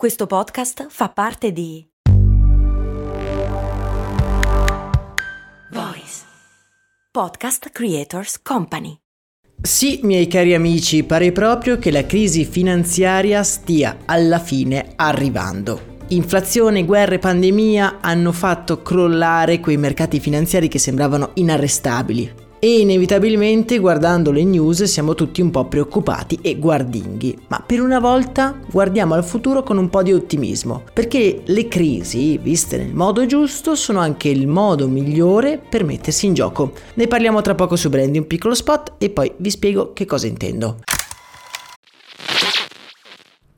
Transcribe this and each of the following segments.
Questo podcast fa parte di Voice Podcast Creators Company. Sì, miei cari amici, pare proprio che la crisi finanziaria stia alla fine arrivando. Inflazione, guerre, pandemia hanno fatto crollare quei mercati finanziari che sembravano inarrestabili e inevitabilmente guardando le news siamo tutti un po' preoccupati e guardinghi, ma per una volta guardiamo al futuro con un po' di ottimismo, perché le crisi, viste nel modo giusto, sono anche il modo migliore per mettersi in gioco. Ne parliamo tra poco su Brandy, un piccolo spot e poi vi spiego che cosa intendo.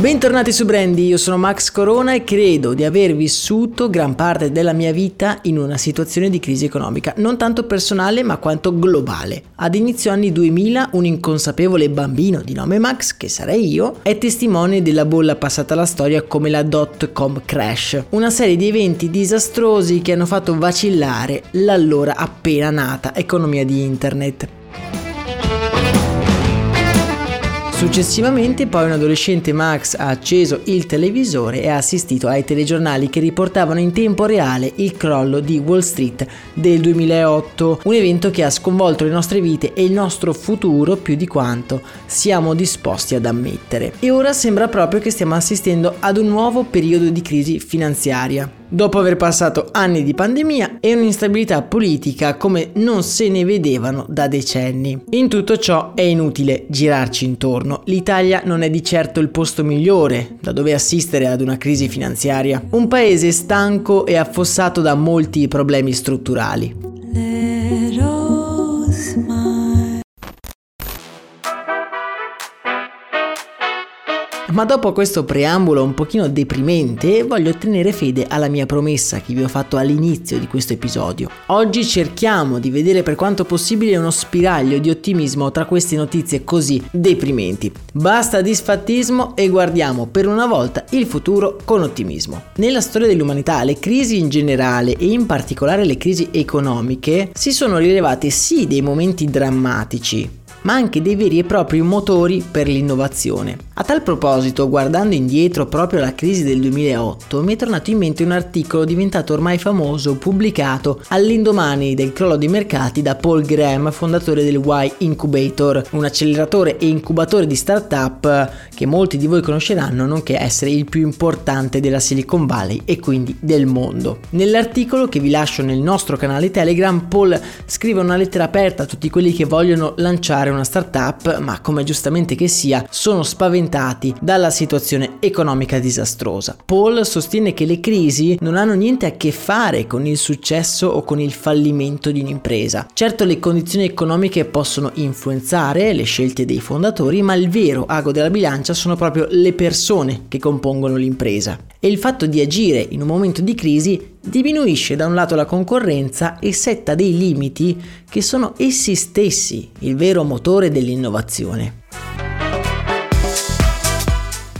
Bentornati su Brandy, io sono Max Corona e credo di aver vissuto gran parte della mia vita in una situazione di crisi economica, non tanto personale ma quanto globale. Ad inizio anni 2000 un inconsapevole bambino di nome Max, che sarei io, è testimone della bolla passata alla storia come la dot com crash, una serie di eventi disastrosi che hanno fatto vacillare l'allora appena nata economia di internet. Successivamente poi un adolescente Max ha acceso il televisore e ha assistito ai telegiornali che riportavano in tempo reale il crollo di Wall Street del 2008, un evento che ha sconvolto le nostre vite e il nostro futuro più di quanto siamo disposti ad ammettere. E ora sembra proprio che stiamo assistendo ad un nuovo periodo di crisi finanziaria dopo aver passato anni di pandemia e un'instabilità politica come non se ne vedevano da decenni. In tutto ciò è inutile girarci intorno, l'Italia non è di certo il posto migliore da dove assistere ad una crisi finanziaria, un paese stanco e affossato da molti problemi strutturali. Ma dopo questo preambolo un pochino deprimente, voglio tenere fede alla mia promessa che vi ho fatto all'inizio di questo episodio. Oggi cerchiamo di vedere per quanto possibile uno spiraglio di ottimismo tra queste notizie così deprimenti. Basta disfattismo e guardiamo per una volta il futuro con ottimismo. Nella storia dell'umanità le crisi in generale e in particolare le crisi economiche si sono rilevate sì dei momenti drammatici, ma anche dei veri e propri motori per l'innovazione. A tal proposito, guardando indietro proprio alla crisi del 2008, mi è tornato in mente un articolo diventato ormai famoso, pubblicato all'indomani del crollo dei mercati da Paul Graham, fondatore del Y Incubator, un acceleratore e incubatore di startup che molti di voi conosceranno, nonché essere il più importante della Silicon Valley e quindi del mondo. Nell'articolo che vi lascio nel nostro canale Telegram, Paul scrive una lettera aperta a tutti quelli che vogliono lanciare una startup, ma come giustamente che sia, sono spaventati dalla situazione economica disastrosa. Paul sostiene che le crisi non hanno niente a che fare con il successo o con il fallimento di un'impresa. Certo le condizioni economiche possono influenzare le scelte dei fondatori, ma il vero ago della bilancia sono proprio le persone che compongono l'impresa. E il fatto di agire in un momento di crisi diminuisce da un lato la concorrenza e setta dei limiti che sono essi stessi il vero motore dell'innovazione.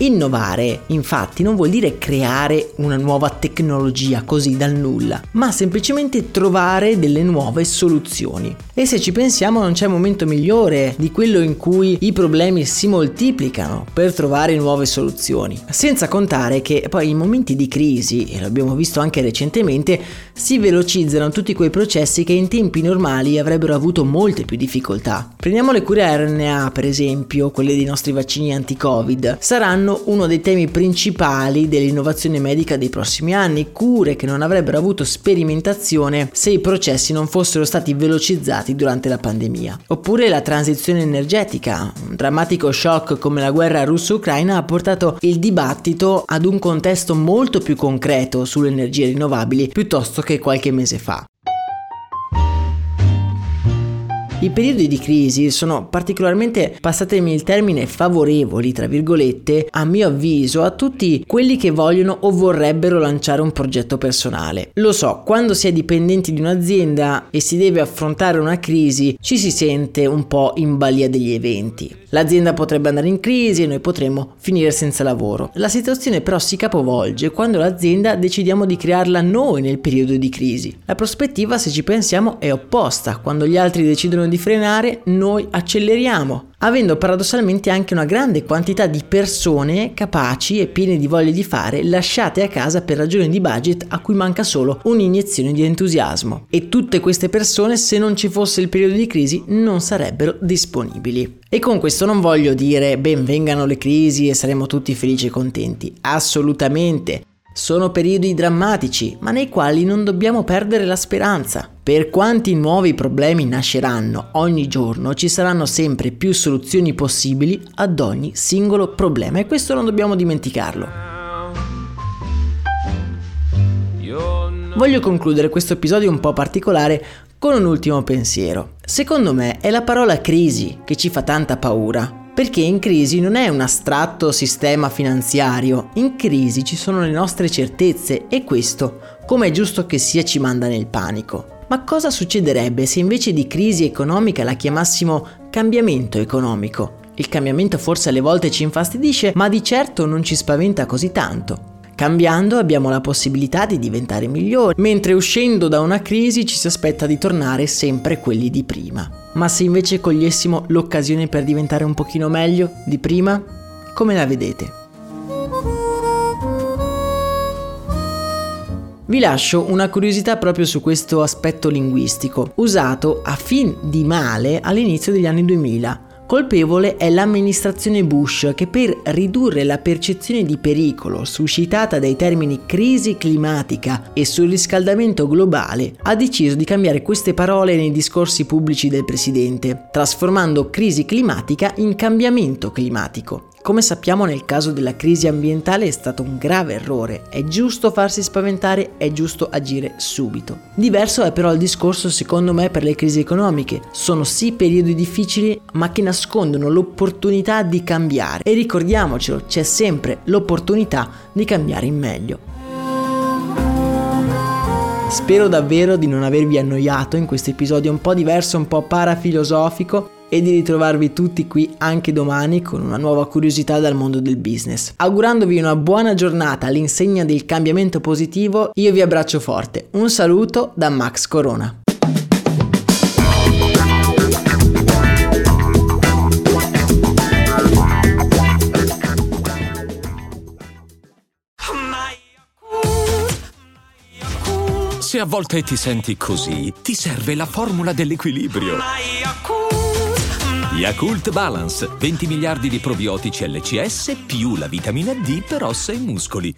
Innovare, infatti, non vuol dire creare una nuova tecnologia così dal nulla, ma semplicemente trovare delle nuove soluzioni. E se ci pensiamo non c'è momento migliore di quello in cui i problemi si moltiplicano per trovare nuove soluzioni. Senza contare che poi in momenti di crisi, e l'abbiamo visto anche recentemente, si velocizzano tutti quei processi che in tempi normali avrebbero avuto molte più difficoltà. Prendiamo le cure RNA, per esempio, quelle dei nostri vaccini anti-Covid. Saranno saranno uno dei temi principali dell'innovazione medica dei prossimi anni, cure che non avrebbero avuto sperimentazione se i processi non fossero stati velocizzati durante la pandemia. Oppure la transizione energetica, un drammatico shock come la guerra russo-ucraina ha portato il dibattito ad un contesto molto più concreto sulle energie rinnovabili piuttosto che qualche mese fa. I periodi di crisi sono particolarmente, passatemi il termine, favorevoli, tra virgolette, a mio avviso, a tutti quelli che vogliono o vorrebbero lanciare un progetto personale. Lo so, quando si è dipendenti di un'azienda e si deve affrontare una crisi, ci si sente un po' in balia degli eventi. L'azienda potrebbe andare in crisi e noi potremmo finire senza lavoro. La situazione però si capovolge quando l'azienda decidiamo di crearla noi nel periodo di crisi. La prospettiva, se ci pensiamo, è opposta. Quando gli altri decidono di frenare, noi acceleriamo avendo paradossalmente anche una grande quantità di persone capaci e piene di voglia di fare lasciate a casa per ragioni di budget a cui manca solo un'iniezione di entusiasmo. E tutte queste persone, se non ci fosse il periodo di crisi, non sarebbero disponibili. E con questo non voglio dire benvengano le crisi e saremo tutti felici e contenti. Assolutamente. Sono periodi drammatici, ma nei quali non dobbiamo perdere la speranza. Per quanti nuovi problemi nasceranno ogni giorno, ci saranno sempre più soluzioni possibili ad ogni singolo problema e questo non dobbiamo dimenticarlo. Voglio concludere questo episodio un po' particolare con un ultimo pensiero. Secondo me è la parola crisi che ci fa tanta paura perché in crisi non è un astratto sistema finanziario, in crisi ci sono le nostre certezze e questo, come è giusto che sia, ci manda nel panico. Ma cosa succederebbe se invece di crisi economica la chiamassimo cambiamento economico? Il cambiamento forse alle volte ci infastidisce, ma di certo non ci spaventa così tanto. Cambiando abbiamo la possibilità di diventare migliori, mentre uscendo da una crisi ci si aspetta di tornare sempre quelli di prima. Ma se invece cogliessimo l'occasione per diventare un pochino meglio di prima, come la vedete? Vi lascio una curiosità proprio su questo aspetto linguistico, usato a fin di male all'inizio degli anni 2000 Colpevole è l'amministrazione Bush che per ridurre la percezione di pericolo suscitata dai termini crisi climatica e surriscaldamento globale ha deciso di cambiare queste parole nei discorsi pubblici del presidente, trasformando crisi climatica in cambiamento climatico. Come sappiamo nel caso della crisi ambientale è stato un grave errore, è giusto farsi spaventare, è giusto agire subito. Diverso è però il discorso secondo me per le crisi economiche, sono sì periodi difficili ma che nascondono l'opportunità di cambiare e ricordiamocelo, c'è sempre l'opportunità di cambiare in meglio. Spero davvero di non avervi annoiato in questo episodio un po' diverso, un po' parafilosofico e di ritrovarvi tutti qui anche domani con una nuova curiosità dal mondo del business. Augurandovi una buona giornata all'insegna del cambiamento positivo, io vi abbraccio forte. Un saluto da Max Corona. Se a volte ti senti così, ti serve la formula dell'equilibrio. Yakult Balance, 20 miliardi di probiotici LCS più la vitamina D per ossa e muscoli.